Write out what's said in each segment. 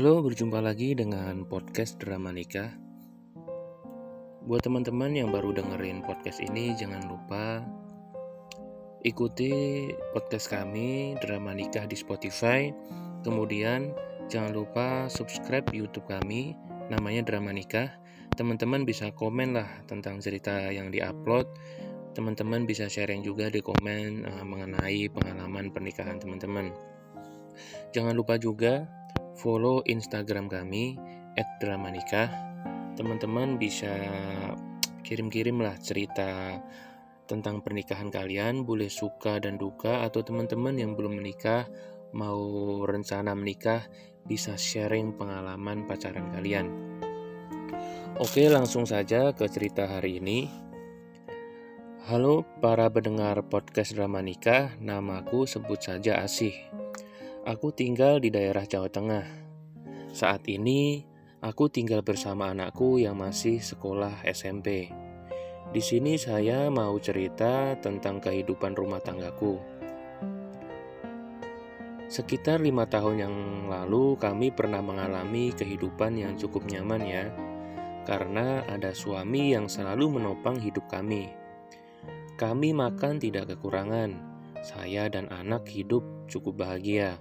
Halo, berjumpa lagi dengan podcast Drama Nikah. Buat teman-teman yang baru dengerin podcast ini, jangan lupa ikuti podcast kami Drama Nikah di Spotify. Kemudian jangan lupa subscribe YouTube kami, namanya Drama Nikah. Teman-teman bisa komen lah tentang cerita yang diupload. Teman-teman bisa sharing juga di komen uh, mengenai pengalaman pernikahan teman-teman. Jangan lupa juga follow Instagram kami @dramanikah. Teman-teman bisa kirim-kirim lah cerita tentang pernikahan kalian, boleh suka dan duka atau teman-teman yang belum menikah mau rencana menikah bisa sharing pengalaman pacaran kalian. Oke, langsung saja ke cerita hari ini. Halo para pendengar podcast drama nikah, namaku sebut saja Asih. Aku tinggal di daerah Jawa Tengah. Saat ini, aku tinggal bersama anakku yang masih sekolah SMP. Di sini saya mau cerita tentang kehidupan rumah tanggaku. Sekitar lima tahun yang lalu, kami pernah mengalami kehidupan yang cukup nyaman ya, karena ada suami yang selalu menopang hidup kami. Kami makan tidak kekurangan, saya dan anak hidup cukup bahagia.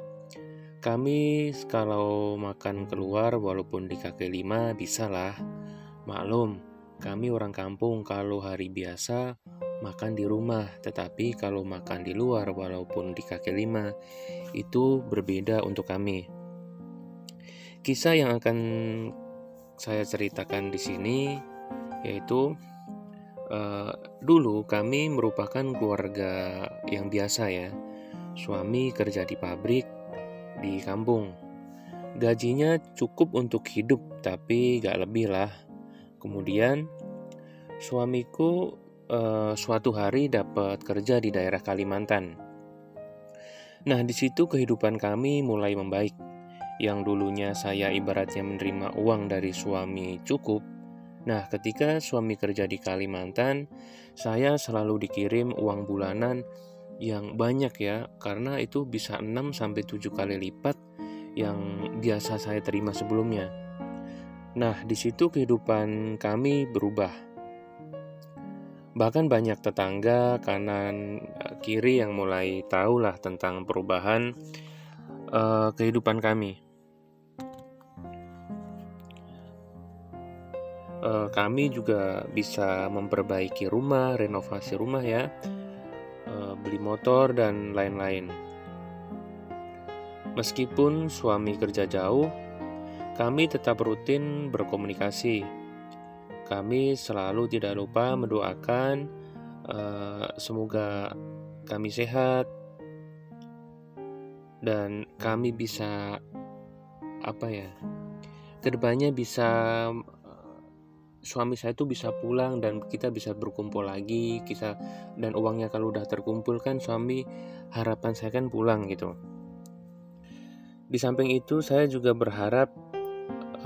Kami kalau makan keluar walaupun di kaki lima bisa lah. Maklum, kami orang kampung kalau hari biasa makan di rumah, tetapi kalau makan di luar walaupun di kaki lima itu berbeda untuk kami. Kisah yang akan saya ceritakan di sini yaitu uh, dulu kami merupakan keluarga yang biasa ya. Suami kerja di pabrik, di kampung. Gajinya cukup untuk hidup, tapi gak lebih lah. Kemudian suamiku eh, suatu hari dapat kerja di daerah Kalimantan. Nah, di situ kehidupan kami mulai membaik. Yang dulunya saya ibaratnya menerima uang dari suami cukup. Nah, ketika suami kerja di Kalimantan, saya selalu dikirim uang bulanan yang banyak ya karena itu bisa 6 sampai 7 kali lipat yang biasa saya terima sebelumnya. Nah, di situ kehidupan kami berubah. Bahkan banyak tetangga kanan eh, kiri yang mulai tahu lah tentang perubahan uh, kehidupan kami. Uh, kami juga bisa memperbaiki rumah, renovasi rumah ya Motor, dan lain-lain. Meskipun suami kerja jauh, kami tetap rutin berkomunikasi. Kami selalu tidak lupa mendoakan uh, semoga kami sehat dan kami bisa apa ya ke depannya bisa suami saya itu bisa pulang dan kita bisa berkumpul lagi kita dan uangnya kalau udah terkumpul kan suami harapan saya kan pulang gitu. Di samping itu saya juga berharap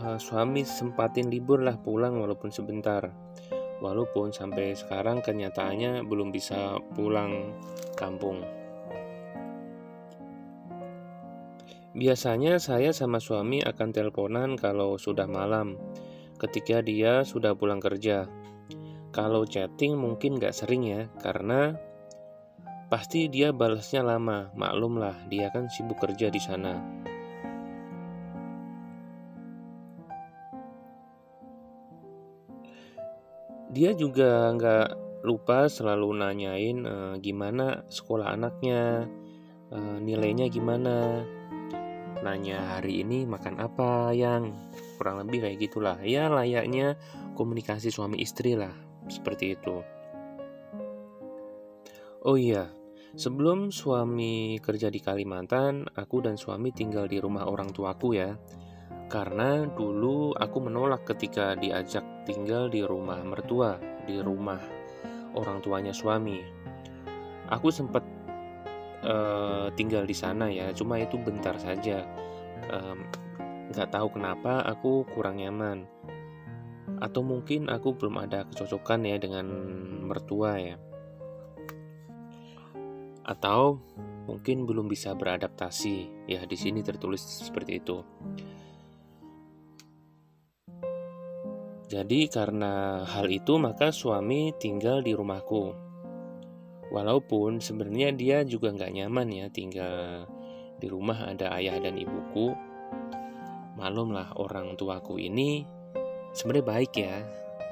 uh, suami sempatin libur lah pulang walaupun sebentar. Walaupun sampai sekarang kenyataannya belum bisa pulang kampung. Biasanya saya sama suami akan teleponan kalau sudah malam ketika dia sudah pulang kerja. Kalau chatting mungkin gak sering ya, karena pasti dia balasnya lama. Maklum lah, dia kan sibuk kerja di sana. Dia juga nggak lupa selalu nanyain e, gimana sekolah anaknya, e, nilainya gimana, nanya hari ini makan apa yang? Kurang lebih kayak gitulah. Ya layaknya komunikasi suami istri lah seperti itu. Oh iya sebelum suami kerja di Kalimantan aku dan suami tinggal di rumah orang tuaku ya. Karena dulu aku menolak ketika diajak tinggal di rumah mertua di rumah orang tuanya suami. Aku sempat uh, tinggal di sana ya. Cuma itu bentar saja. Nggak um, tahu kenapa aku kurang nyaman. Atau mungkin aku belum ada kecocokan ya dengan mertua ya. Atau mungkin belum bisa beradaptasi. Ya di sini tertulis seperti itu. Jadi karena hal itu maka suami tinggal di rumahku. Walaupun sebenarnya dia juga nggak nyaman ya tinggal di rumah ada ayah dan ibuku. Malum lah orang tuaku ini sebenarnya baik ya,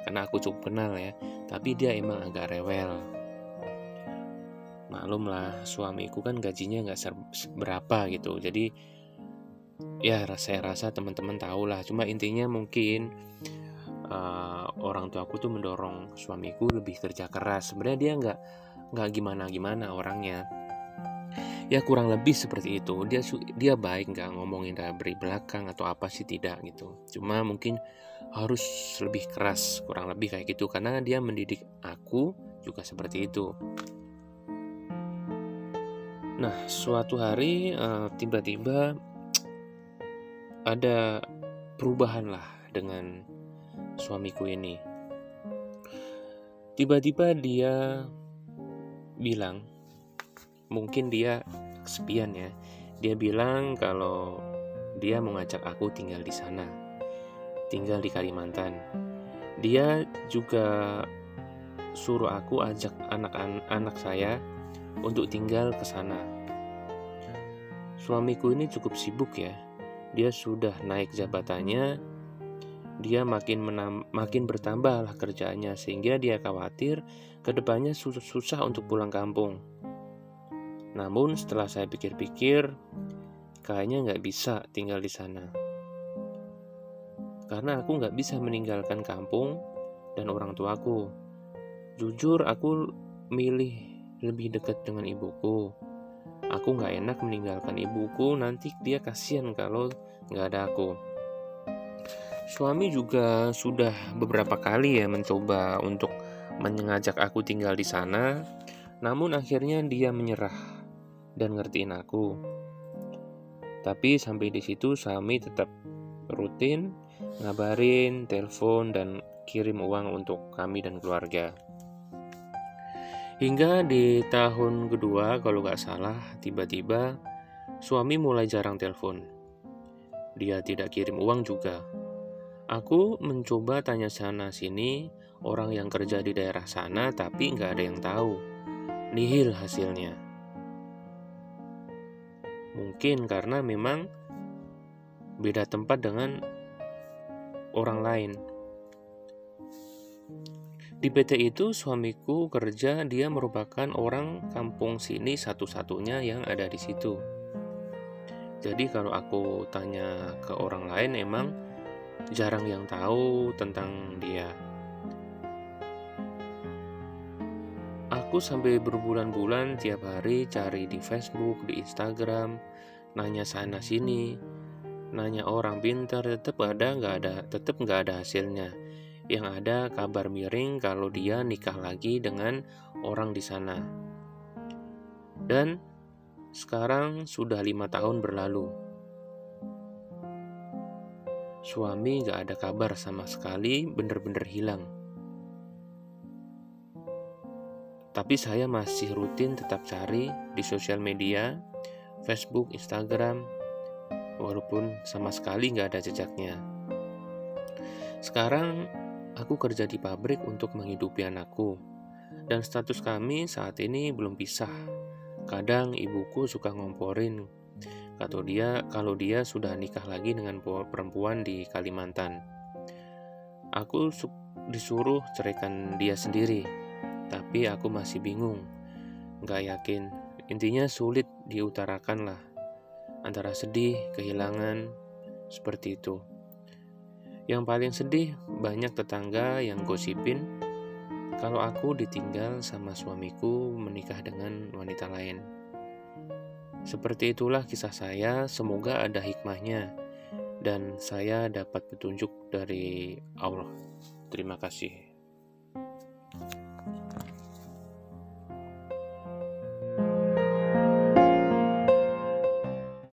karena aku cukup kenal ya. Tapi dia emang agak rewel. Malum lah suamiku kan gajinya nggak seberapa gitu. Jadi ya saya rasa teman-teman tahu lah. Cuma intinya mungkin uh, orang tua aku tuh mendorong suamiku lebih kerja keras sebenarnya dia nggak nggak gimana gimana orangnya. Ya kurang lebih seperti itu. Dia dia baik nggak ngomongin dari belakang atau apa sih tidak gitu. Cuma mungkin harus lebih keras kurang lebih kayak gitu. Karena dia mendidik aku juga seperti itu. Nah suatu hari uh, tiba-tiba ada perubahan lah dengan suamiku ini. Tiba-tiba dia bilang, mungkin dia kesepian ya. Dia bilang kalau dia mau ngajak aku tinggal di sana, tinggal di Kalimantan. Dia juga suruh aku ajak anak-anak saya untuk tinggal ke sana. Suamiku ini cukup sibuk ya. Dia sudah naik jabatannya dia makin menam, makin bertambah lah kerjaannya sehingga dia khawatir ke depannya susah, susah untuk pulang kampung. Namun setelah saya pikir-pikir, kayaknya nggak bisa tinggal di sana. Karena aku nggak bisa meninggalkan kampung dan orang tuaku. Jujur aku milih lebih dekat dengan ibuku. Aku nggak enak meninggalkan ibuku, nanti dia kasihan kalau nggak ada aku. Suami juga sudah beberapa kali ya mencoba untuk mengajak aku tinggal di sana, namun akhirnya dia menyerah dan ngertiin aku. Tapi sampai di situ suami tetap rutin ngabarin, telepon dan kirim uang untuk kami dan keluarga. Hingga di tahun kedua kalau nggak salah tiba-tiba suami mulai jarang telepon. Dia tidak kirim uang juga. Aku mencoba tanya sana sini orang yang kerja di daerah sana tapi nggak ada yang tahu. Nihil hasilnya. Mungkin karena memang beda tempat dengan orang lain. Di PT itu suamiku kerja dia merupakan orang kampung sini satu-satunya yang ada di situ. Jadi kalau aku tanya ke orang lain emang jarang yang tahu tentang dia. Aku sampai berbulan-bulan tiap hari cari di Facebook, di Instagram, nanya sana sini, nanya orang pintar, tetap ada nggak ada, tetap nggak ada hasilnya. Yang ada kabar miring kalau dia nikah lagi dengan orang di sana. Dan sekarang sudah lima tahun berlalu. Suami gak ada kabar sama sekali, bener-bener hilang. Tapi saya masih rutin tetap cari di sosial media, Facebook, Instagram, walaupun sama sekali gak ada jejaknya. Sekarang aku kerja di pabrik untuk menghidupi anakku, dan status kami saat ini belum pisah. Kadang ibuku suka ngomporin atau dia kalau dia sudah nikah lagi dengan perempuan di Kalimantan. Aku disuruh ceraikan dia sendiri, tapi aku masih bingung, gak yakin. Intinya sulit diutarakan lah, antara sedih, kehilangan, seperti itu. Yang paling sedih, banyak tetangga yang gosipin kalau aku ditinggal sama suamiku menikah dengan wanita lain. Seperti itulah kisah saya, semoga ada hikmahnya dan saya dapat petunjuk dari Allah. Terima kasih.